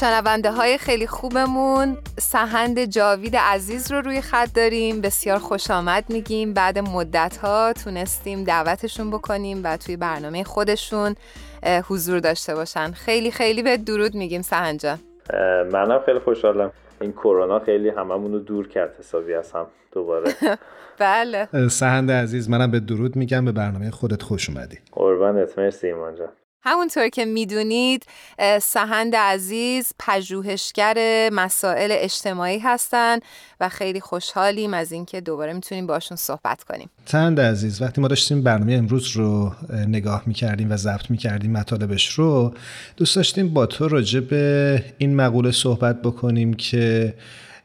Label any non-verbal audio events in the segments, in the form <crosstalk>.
شنونده های خیلی خوبمون. سهند جاوید عزیز رو روی خط داریم. بسیار خوش آمد میگیم. بعد مدت ها تونستیم دعوتشون بکنیم و توی برنامه خودشون حضور داشته باشن. خیلی خیلی به درود میگیم سهند جان. منم خیلی خوشحالم. این کرونا خیلی هممون رو دور کرد حسابی از هم دوباره. <laughs> بله. سهند عزیز منم به درود میگم. به برنامه خودت خوش اومدی. قربانت. مرسی ایمان جان. همونطور که می‌دونید سهند عزیز پژوهشگر مسائل اجتماعی هستند و خیلی خوشحالیم از اینکه دوباره می‌تونیم باشون صحبت کنیم. سهند عزیز وقتی ما داشتیم برنامه امروز رو نگاه می‌کردیم و ضبط می‌کردیم مطالبش رو دوست داشتیم با تو راجع به این مقوله صحبت بکنیم که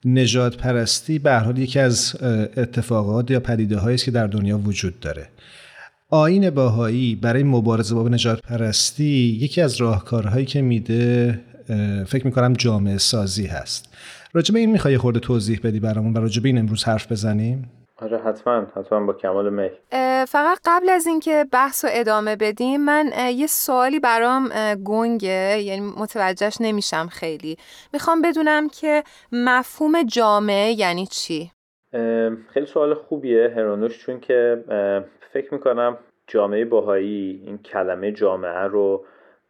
نجات پرستی به حال یکی از اتفاقات یا پدیده است که در دنیا وجود داره. آین باهایی برای مبارزه با نجات پرستی یکی از راهکارهایی که میده فکر می‌کنم جامعه سازی هست. راجب این می‌خوای خورده توضیح بدی برامون و راجب این امروز حرف بزنیم؟ آره حتما حتما با کمال میل فقط قبل از اینکه بحث رو ادامه بدیم من یه سوالی برام گنگه یعنی متوجهش نمیشم خیلی. می‌خوام بدونم که مفهوم جامعه یعنی چی؟ خیلی سوال خوبیه هرانوش چون که فکر می‌کنم جامعه باهایی این کلمه جامعه رو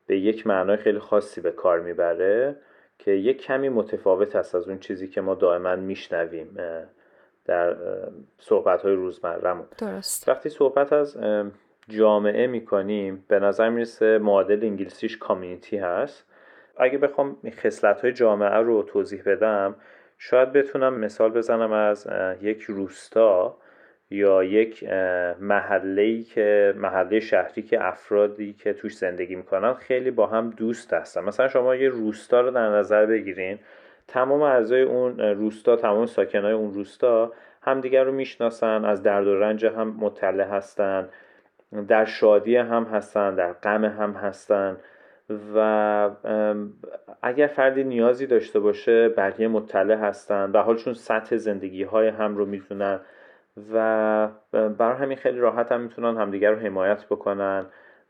به یک معنای خیلی خاصی به کار می‌بره که یک کمی متفاوت است از اون چیزی که ما دائما میشنویم در صحبت های روزمرهمون. درست. وقتی صحبت از جامعه می‌کنیم به نظر می‌رسه معادل انگلیسیش کامیونیتی هست. اگه بخوام خصلت های جامعه رو توضیح بدم شاید بتونم مثال بزنم از یک روستا. یا یک محله که محله شهری که افرادی که توش زندگی می‌کنن خیلی با هم دوست هستن. مثلا شما یه روستا رو در نظر بگیرین تمام اعضای اون روستا تمام ساکنای اون روستا همدیگر رو می‌شناسن از درد و رنج هم مطلع هستن در شادی هم هستن در غم هم هستن و اگر فردی نیازی داشته باشه بقیه مطلع هستن. و حال چون سطح زندگی های هم رو می‌تونن و برای همین خیلی راحت هم می‌تونن همدیگر رو حمایت بکنن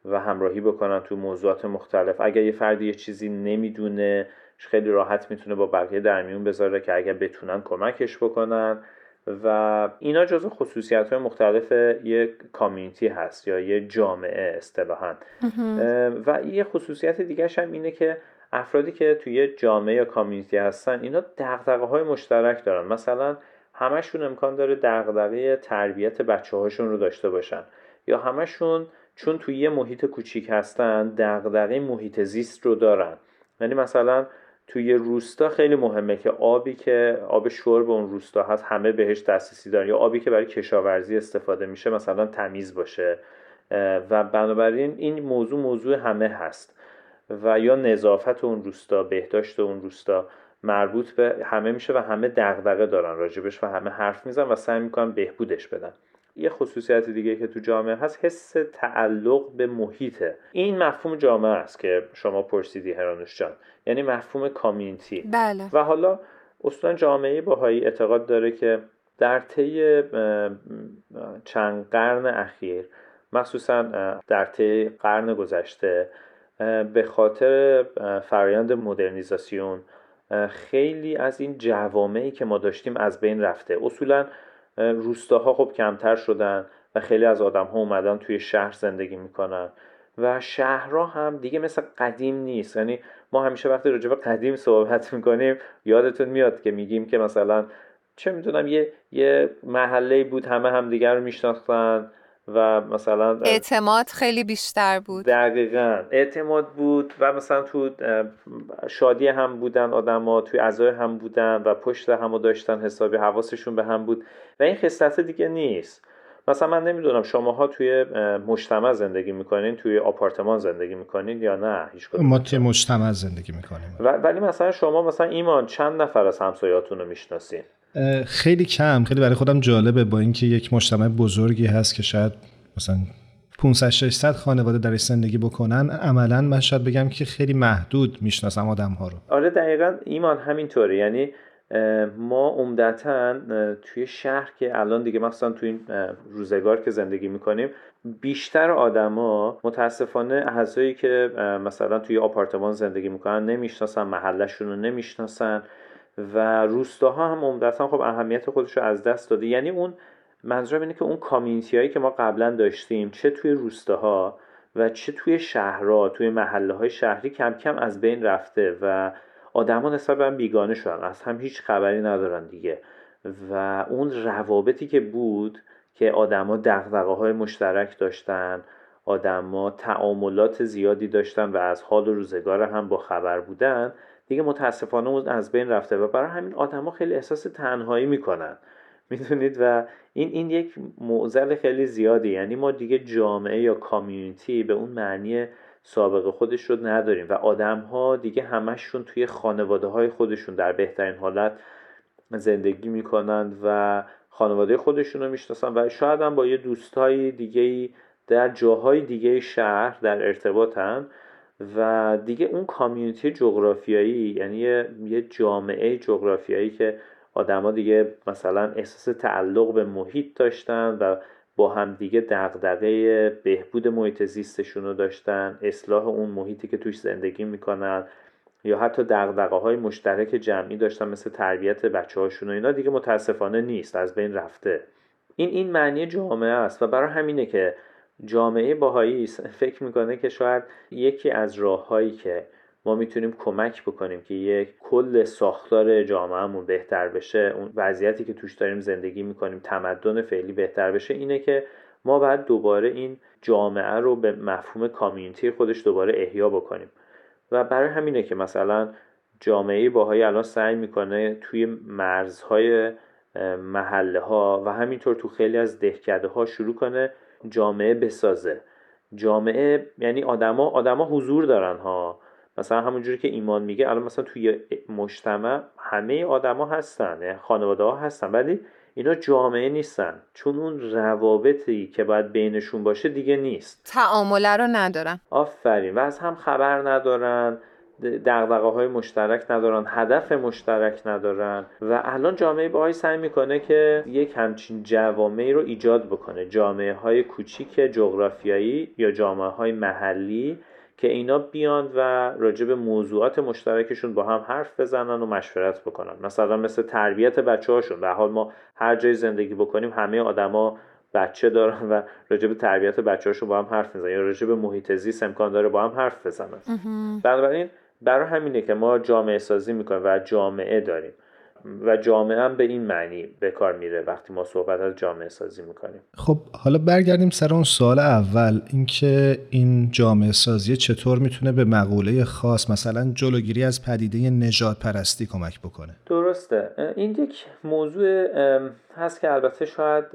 و همراهی بکنن تو موضوعات مختلف. اگر یه فردی یه چیزی نمی‌دونه خیلی راحت می‌تونه با بقیه در میون بذاره که اگر بتونن کمکش بکنن. و اینا جزو خصوصیت های مختلف یه کامیونیتی هست یا یه جامعه اصطلاحا. و یه خصوصیت دیگه هم اینه که افرادی که توی جامعه یا کامیونیتی هستن اینا دقدقه های مشترک دارن. مثلا همشون امکان داره دغدغه تربیت بچه هاشون رو داشته باشن. یا همشون چون توی یه محیط کوچیک هستن دغدغه محیط زیست رو دارن. یعنی مثلا توی روستا خیلی مهمه که آبی که آب شرب اون روستا هست همه بهش دسترسی دارن. یا آبی که برای کشاورزی استفاده میشه مثلا تمیز باشه. و بنابراین این موضوع موضوع همه هست. و یا نظافت اون روستا بهداشت اون روستا. مربوط به همه میشه و همه دغدغه دارن راجبش و همه حرف میزن و سعی می‌کنن بهبودش بدن. یه خصوصیت دیگه که تو جامعه هست حس تعلق به محیطه. این مفهوم جامعه است که شما پرسیدی هرانوش جان. یعنی مفهوم کامیونیتی. بله. و حالا اصلا جامعه باهایی اعتقاد داره که در طی چند قرن اخیر مخصوصا در طی قرن گذشته به خاطر فرایند مدرنیزاسیون خیلی از این جوامعی که ما داشتیم از بین رفته. اصولا روستاها خب کمتر شدن و خیلی از آدم ها اومدن توی شهر زندگی می‌کنن. و شهرها هم دیگه مثل قدیم نیست. یعنی ما همیشه وقتی راجع به قدیم صحبت می‌کنیم یادتون میاد که میگیم که مثلا چه می‌دونم یه یه محله بود همه همدیگر رو میشناختن. و مثلا اعتماد خیلی بیشتر بود. دقیقا. اعتماد بود و مثلا تو شادی هم بودن ها توی اعضای هم بودن و پشت همو داشتن حسابی حواسشون به هم بود. و این خصلت دیگه نیست. مثلا من نمی‌دونم شماها توی مجتمع زندگی می‌کنین توی آپارتمان زندگی می‌کنین یا نه هیچ ما توی مجتمع زندگی می‌کنیم. ولی مثلا شما مثلا ایمان چند نفر از همسایاتون رو می‌شناسین؟ خیلی کم خیلی برای خودم جالبه با اینکه یک مجتمع بزرگی هست که شاید مثلا 500 600 خانواده درش زندگی بکنن. عملا من شاید بگم که خیلی محدود می‌شناسم آدم ها رو. آره دقیقا ایمان همینطوره. یعنی ما عمدتا توی شهر که الان دیگه مثلا توی این روزگار که زندگی می‌کنیم بیشتر آدما متاسفانه اعضایی که مثلا توی آپارتمان زندگی می‌کنن نمی‌شناسن محلشون رو نمی‌شناسن. و روستاها هم عمدتا خب اهمیت خودش رو از دست داده. یعنی اون منظورم اینه که اون کامیونیتی هایی که ما قبلا داشتیم چه توی روستاها و چه توی شهرها توی محله های شهری کم کم از بین رفته و آدما نسبت به بیگانه شدن. از هم هیچ خبری ندارن دیگه. و اون روابطی که بود که آدما دغدغه های مشترک داشتن آدما تعاملات زیادی داشتن و از حال و روزگار هم با خبر بودن دیگه متاسفانه اون از بین رفته و برای همین آدما خیلی احساس تنهایی می‌کنن. می‌دونید؟ و این این یک معضل خیلی زیادی. یعنی ما دیگه جامعه یا کامیونیتی به اون معنی سابقه خودش رو نداریم و آدم ها دیگه همشون توی خانواده های خودشون در بهترین حالت زندگی می‌کنند و خانواده خودشون رو می‌شناسن و شاید هم با یه دوستای دیگه در جاهای دیگه شهر در ارتباطن. و دیگه اون کامیونیتی جغرافیایی یعنی یه جامعه جغرافیایی که آدما دیگه مثلا احساس تعلق به محیط داشتن و با همدیگه دغدغه بهبود محیط زیستشون رو داشتن اصلاح اون محیطی که توش زندگی می‌کنن یا حتی دغدغه های مشترک جمعی داشتن مثل تربیت بچه هاشون و اینا دیگه متاسفانه نیست از بین رفته. این این معنی جامعه است و برای همینه که جامعه باهایی فکر می‌کنه که شاید یکی از راههایی که ما می‌تونیم کمک بکنیم که یک کل ساختار جامعهمون بهتر بشه اون وضعیتی که توش داریم زندگی می‌کنیم تمدن فعلی بهتر بشه اینه که ما باید دوباره این جامعه رو به مفهوم کامیونیتی خودش دوباره احیا بکنیم. و برای همینه که مثلا جامعه باهایی الان سعی می‌کنه توی مرزهای محله ها و همینطور تو خیلی از دهکده ها شروع کنه جامعه بسازه. جامعه یعنی آدما آدما حضور دارن ها. مثلا همونجوری که ایمان میگه الان مثلا توی مجتمع همه آدما هستن یعنی خانواده ها هستن ولی اینا جامعه نیستن. چون اون روابطی که باید بینشون باشه دیگه نیست. تعامله رو ندارن. آفرین. و از هم خبر ندارن. دقدقه های مشترک ندارن هدف مشترک ندارن و الان جامعه باهایی سعی می‌کنه که یک همچین جوامعی رو ایجاد بکنه. جامعه های کوچیک جغرافیایی یا جامعه های محلی که اینا بیان و راجع به موضوعات مشترکشون با هم حرف بزنن و مشورت بکنن. مثلا مثل تربیت بچه هاشون به حال ما هر جای زندگی بکنیم همه آدما بچه دارن و راجع به تربیت بچه هاشون با هم حرف می‌زنن یا راجع به محیط زیست امکان داره با هم حرف بزنن. بنابراین برای همینه که ما جامعه سازی می‌کنیم و جامعه داریم. و جامعه هم به این معنی به کار میره وقتی ما صحبت از جامعه سازی می‌کنیم. خب حالا برگردیم سر اون سوال اول. اینکه این جامعه سازی چطور می‌تونه به مقوله خاص مثلا جلوگیری از پدیده نجات پرستی کمک بکنه؟ درسته. این یک موضوع هست که البته شاید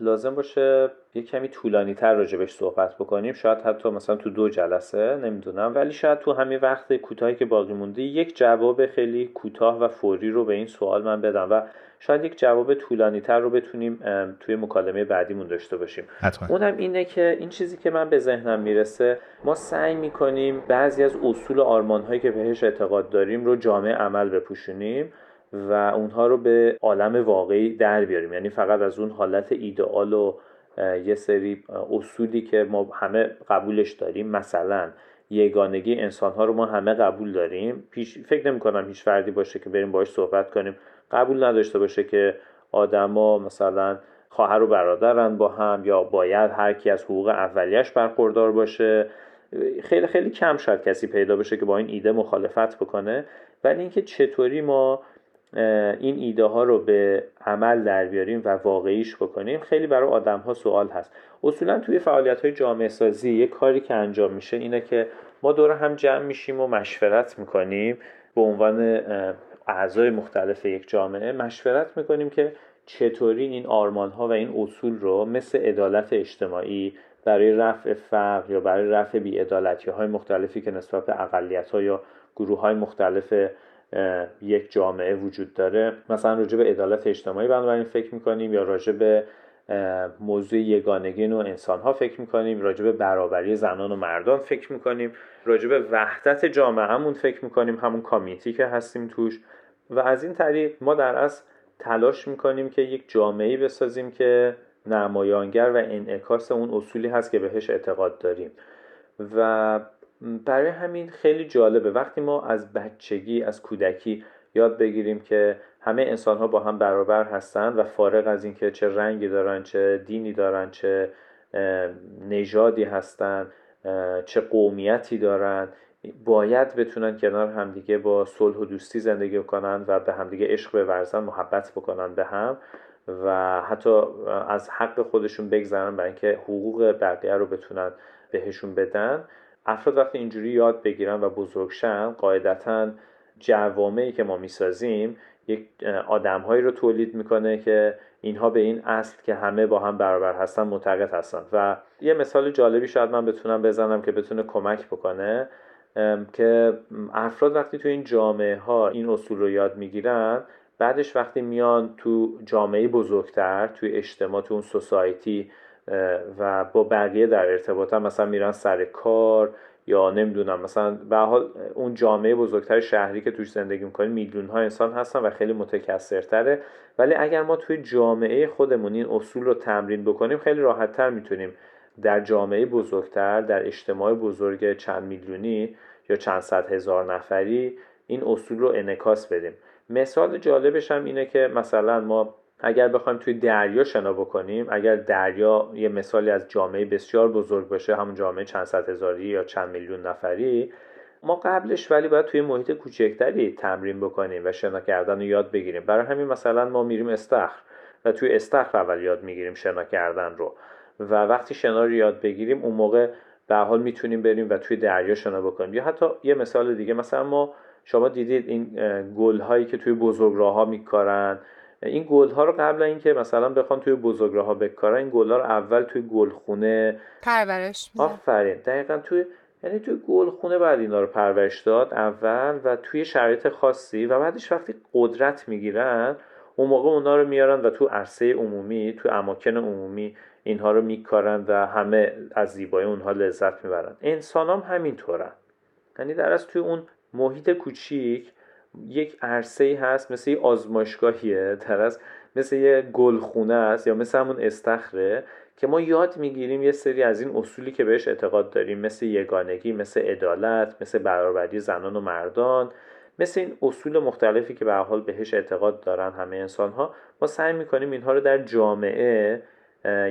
لازم باشه یه کمی طولانی تر راجبش صحبت بکنیم. شاید حتی مثلا تو دو جلسه نمی‌دونم. ولی شاید تو همین وقت کوتاهی که باقی مونده یک جواب خیلی کوتاه و فوری رو به این سوال من بدم و شاید یک جواب طولانی تر رو بتونیم توی مکالمه بعدیمون داشته باشیم. حتما. اونم اینه که این چیزی که من به ذهنم می‌رسه ما سعی می‌کنیم بعضی از اصول آرمان هایی که بهش اعتقاد داریم رو جامعه عمل بپوشونیم و اونها رو به عالم واقعی در بیاریم. یعنی فقط از اون حالت ایدئال و یه سری اصولی که ما همه قبولش داریم. مثلا یگانگی انسان ها رو ما همه قبول داریم. پیش فکر نمی کنم هیچ فردی باشه که بریم باش صحبت کنیم. قبول نداشته باشه که آدما مثلا خواهر و برادرن با هم یا باید هر کی از حقوق اولیش برخوردار باشه. خیلی خیلی کم شاید کسی پیدا بشه که با این ایده مخالفت بکنه. ولی اینکه چطوری ما این ایده ها رو به عمل در بیاریم و واقعیش بکنیم. خیلی برای آدم ها سوال هست. اصولا توی فعالیت های جامعه سازی یه کاری که انجام میشه اینه که ما دور هم جمع میشیم و مشورت می‌کنیم. به عنوان اعضای مختلف یک جامعه مشورت می‌کنیم که چطوری این آرمان ها و این اصول رو مثل عدالت اجتماعی برای رفع فقر یا برای رفع بیعدالتی های مختلفی که نسبت به اقلیت ها یا گروه های مختلف یک جامعه وجود داره. مثلا راجع به عدالت اجتماعی بنابراین فکر می‌کنیم یا راجع به موضوع یگانگی نوع انسان ها فکر می‌کنیم. راجع به برابری زنان و مردان فکر می‌کنیم. راجع به وحدت جامعه همون فکر می‌کنیم. همون کامیتی که هستیم توش. و از این طریق ما در اصل تلاش می‌کنیم که یک جامعه بسازیم که نمایانگر و انعکاس اون اصولی هست که بهش اعتقاد داریم. و برای همین خیلی جالبه. وقتی ما از بچگی از کودکی یاد بگیریم که همه انسان ها با هم برابر هستند و فارغ از اینکه چه رنگی دارن چه دینی دارن چه نژادی هستن چه قومیتی دارن باید بتونن کنار همدیگه با صلح و دوستی زندگی کنن و به همدیگه عشق بورزن محبت بکنن به هم و حتی از حق خودشون بگذرن برای اینکه حقوق بقیه رو بتونن بهشون بدن. افراد وقتی اینجوری یاد بگیرن و بزرگشن قاعدتا جوامعی که ما می‌سازیم یک آدمهایی رو تولید می‌کنه که اینها به این اصل که همه با هم برابر هستن معتقد هستن. و یه مثال جالبی شاید من بتونم بزنم که بتونه کمک بکنه که افراد وقتی تو این جامعه ها این اصول رو یاد می‌گیرن بعدش وقتی میان تو جامعه بزرگتر توی اجتماع تو اون سوسایتی و با بقیه در ارتباط هم مثلا میرن سر کار یا نمی‌دونم مثلا به حال اون جامعه بزرگتر شهری که توش زندگی می‌کنیم میلیون ها انسان هستن و خیلی متکثرتره. ولی اگر ما توی جامعه خودمون این اصول رو تمرین بکنیم خیلی راحتتر می‌تونیم در جامعه بزرگتر در اجتماع بزرگ چند میلیونی یا چند صد هزار نفری این اصول رو انکاس بدیم. مثال جالبش هم اینه که مثلا ما اگر بخوایم توی دریا شنا بکنیم اگر دریا یه مثالی از جامعه بسیار بزرگ باشه همون جامعه چند صد هزاری یا چند میلیون نفری ما قبلش ولی باید توی محیط کوچکتری تمرین بکنیم و شنا کردن رو یاد بگیریم. برای همین مثلا ما میریم استخر و توی استخر اول یاد می‌گیریم شنا کردن رو و وقتی شنا رو یاد بگیریم اون موقع به حال می‌تونیم بریم و توی دریا شنا بکنیم. یا حتی یه مثال دیگه مثلا ما شما دیدید این گل هایی که توی بزرگراه ها میکارن این گل ها رو قبل اینکه مثلا بخوان توی بزرگراه ها بکارن این گل ها رو اول توی گلخونه پرورش آفرین. دقیقا توی یعنی توی گلخونه بعد اینا رو پرورش داد اول و توی شرایط خاصی و بعدش وقتی قدرت می‌گیرن اون موقع اونا رو میارن و تو عرصه عمومی تو اماکن عمومی اینها رو میکارن و همه از زیبایی اونها لذت می‌برن. انسان هم همینطورن. یعنی در از توی اون محیط کوچیک یک عرصه ای هست مثل یه آزمایشگاهیه در از مثل یه گلخونه است یا مثل همون استخره که ما یاد می‌گیریم یه سری از این اصولی که بهش اعتقاد داریم مثل یگانگی مثل عدالت مثل برابری زنان و مردان مثل این اصول مختلفی که به حال بهش اعتقاد دارن همه انسان ها ما سعی می‌کنیم اینها رو در جامعه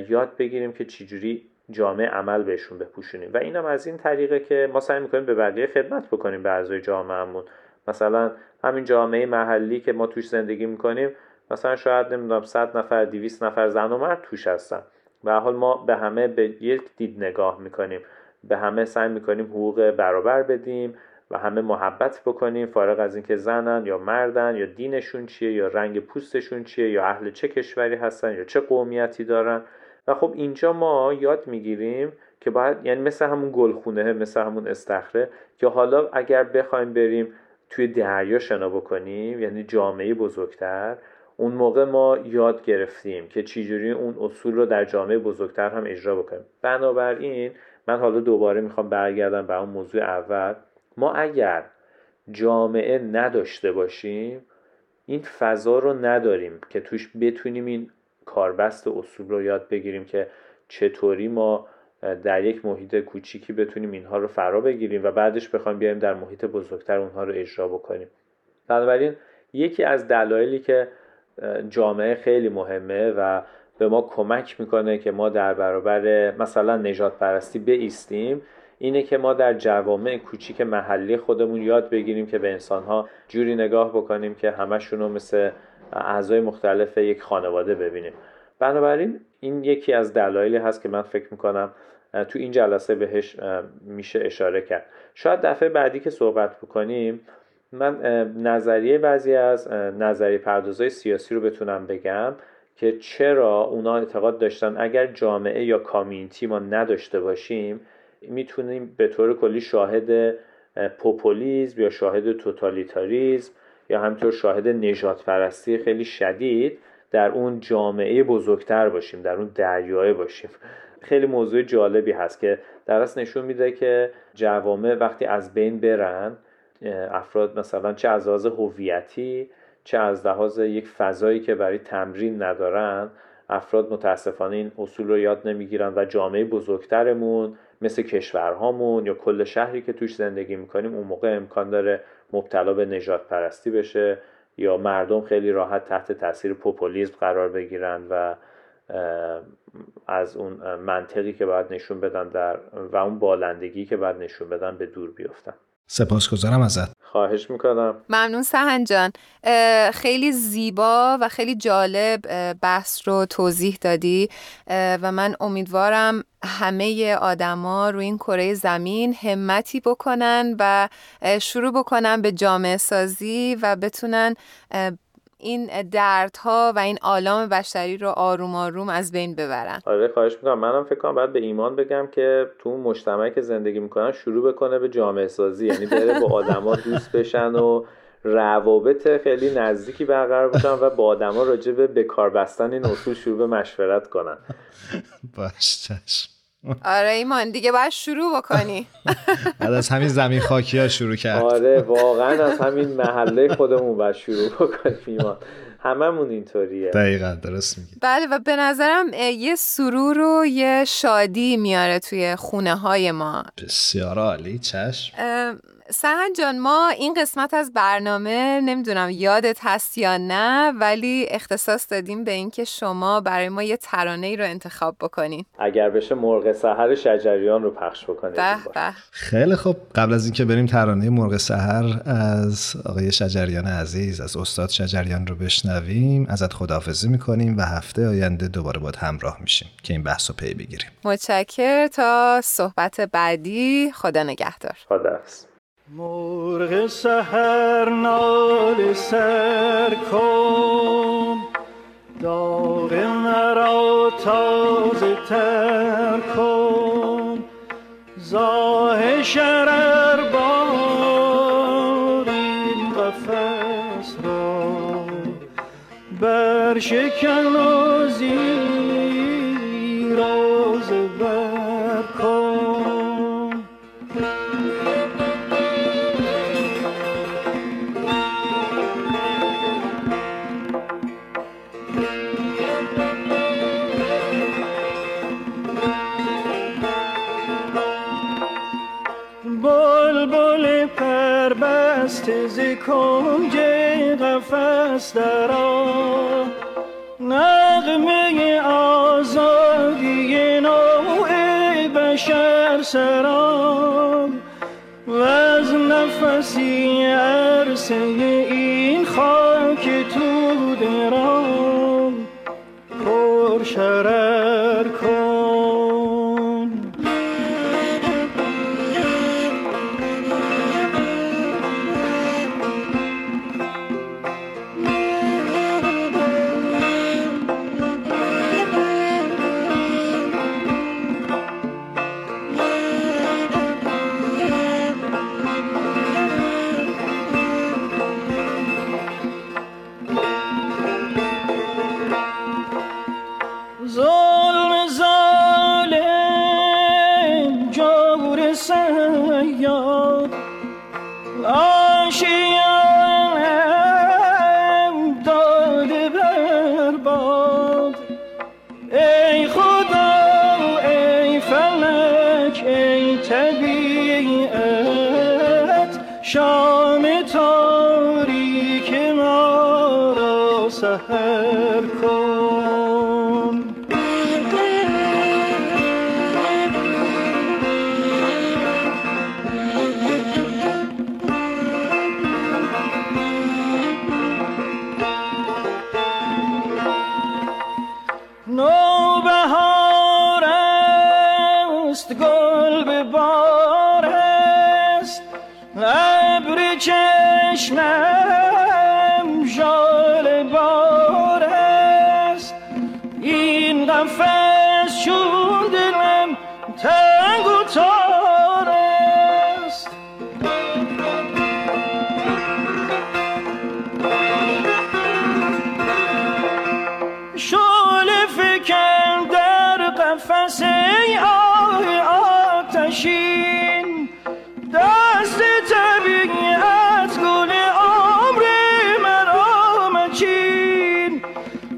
یاد بگیریم که چجوری جامعه عمل بهشون بپوشونیم. و اینم از این طریقه که ما سعی می‌کنیم به بقیه خدمت بکنیم به اعضای جامعهمون. مثلا همین جامعه محلی که ما توش زندگی می‌کنیم مثلا شاید نمی‌دونم 100 نفر 200 نفر زن و مرد توش هستن. به حال ما به همه به یک دید نگاه می‌کنیم. به همه سعی می‌کنیم حقوق برابر بدیم و همه محبت بکنیم. فارغ از اینکه زنن یا مردن یا دینشون چیه یا رنگ پوستشون چیه یا اهل چه کشوری هستن یا چه قومیتی دارن. و خب اینجا ما یاد می‌گیریم که باید یعنی مثل همون گلخونه مثل همون استخره که حالا اگر بخوایم بریم توی دریا شنا بکنیم یعنی جامعه بزرگتر. اون موقع ما یاد گرفتیم که چجوری اون اصول رو در جامعه بزرگتر هم اجرا بکنیم. بنابراین من حالا دوباره می‌خوام برگردم به اون موضوع اول. ما اگر جامعه نداشته باشیم این فضا رو نداریم که توش بتونیم این کاربست اصول رو یاد بگیریم که چطوری ما در یک محیط کوچیکی بتونیم اینها رو فرا بگیریم و بعدش بخوایم بیایم در محیط بزرگتر اونها رو اجرا بکنیم. بنابراین یکی از دلایلی که جامعه خیلی مهمه و به ما کمک می‌کنه که ما در برابر مثلا نجات پرستی بیستیم اینه که ما در جوامع کوچیک محلی خودمون یاد بگیریم که به انسانها جوری نگاه بکنیم که همشون رو مثل اعضای مختلف یک خانواده ببینیم. بنابراین این یکی از دلایلی هست که من فکر می‌کنم تو این جلسه بهش میشه اشاره کرد. شاید دفعه بعدی که صحبت بکنیم من نظریه بعضی از نظریه پردازهای سیاسی رو بتونم بگم که چرا اونا اعتقاد داشتن اگر جامعه یا کامیونیتی ما نداشته باشیم می‌تونیم به طور کلی شاهد پوپولیزم یا شاهد توتالیتاریزم یا همینطور شاهد نجات پرستی خیلی شدید در اون جامعه بزرگتر باشیم در اون دریای باشیم. خیلی موضوع جالبی هست که در نشون میده که جوامع وقتی از بین برن افراد مثلا چه از لحاظ هویتی چه از لحاظ یک فضایی که برای تمرین ندارن افراد متاسفانه این اصول رو یاد نمی‌گیرن و جامعه بزرگترمون مثل کشورهامون یا کل شهری که توش زندگی می‌کنیم اون موقع امکان داره مبتلا به نجات پرستی بشه یا مردم خیلی راحت تحت تاثیر پوپولیزم قرار بگیرن و از اون منطقی که باید نشون بدن در و اون بالندگی که باید نشون بدن به دور بیفتن. سپاسگزارم ازت. خواهش می‌کنم. ممنون سهن جان. خیلی زیبا و خیلی جالب بحث رو توضیح دادی. و من امیدوارم همه آدما روی این کره زمین همتی بکنن و شروع بکنن به جامعه سازی و بتونن این دردها و این آلام بشری رو آروم آروم از بین ببرن. آره خواهش می‌کنم. منم فکر کنم باید به ایمان بگم که تو اون مجتمعی که زندگی می‌کنن شروع بکنه به جامعه سازی. یعنی بره با آدما دوست بشن و روابط خیلی نزدیکی برقرار بکنن و با آدما راجع به بکار بستن این اصول شروع به مشورت کنن. باش <laughs> آره ایمان دیگه باید شروع بکنی. <laughs> بعد از همین زمین خاکی ها شروع کرد. آره واقعا از همین محله خودمون باید شروع بکنیم ایمان. هممون اینطوریه. دقیقا درست میگی. بله و به نظرم یه سرور و یه شادی میاره توی خونه های ما. بسیار عالی چشم. سهن جان ما این قسمت از برنامه نمی‌دونم یادت هست یا نه ولی اختصاص دادیم به اینکه شما برای ما یه ترانه ای رو انتخاب بکنین. اگر بشه مرغ سحر شجریان رو پخش بکنید به به. خیلی خوب. قبل از اینکه بریم ترانه مرغ سحر از آقای شجریان عزیز از استاد شجریان رو بشنویم ازت خداحافظی می‌کنیم و هفته آینده دوباره باید همراه میشیم که این بحث رو پی بگیریم. متشکر تا صحبت بعدی خدا نگهدار. خدا مرغ سهر نال سر کن داغ مرا تازه تر کن. زاه شرر بار این قفص را بر شکن و زیراز درا نغمه آزادی نوع بشر سرا و از نفسی عرصه این خاک تو درام پر است گل به بار است. ابر چشمم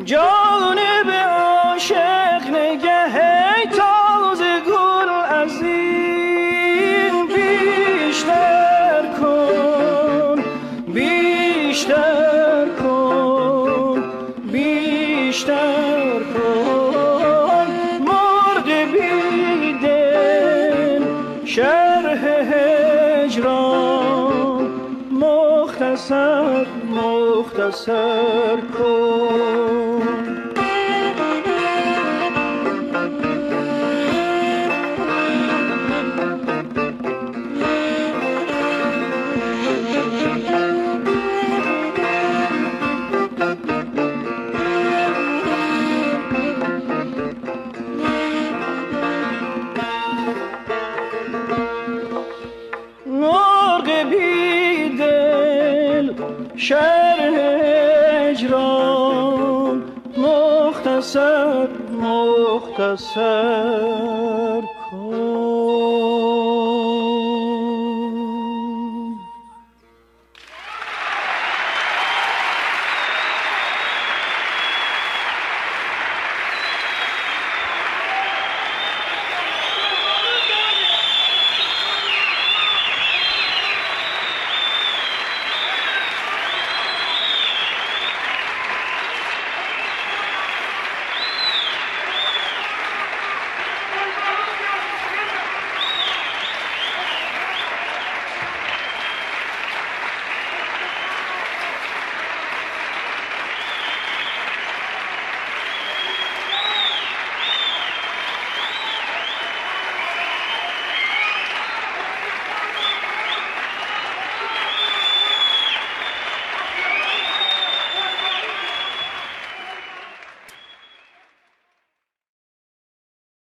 جانب عاشق نگه تازه گل از این بیشتر کن بیشتر کن بیشتر کن. مرد بیدن شرح هجران مختصر مختصر کن. مختصر مختصر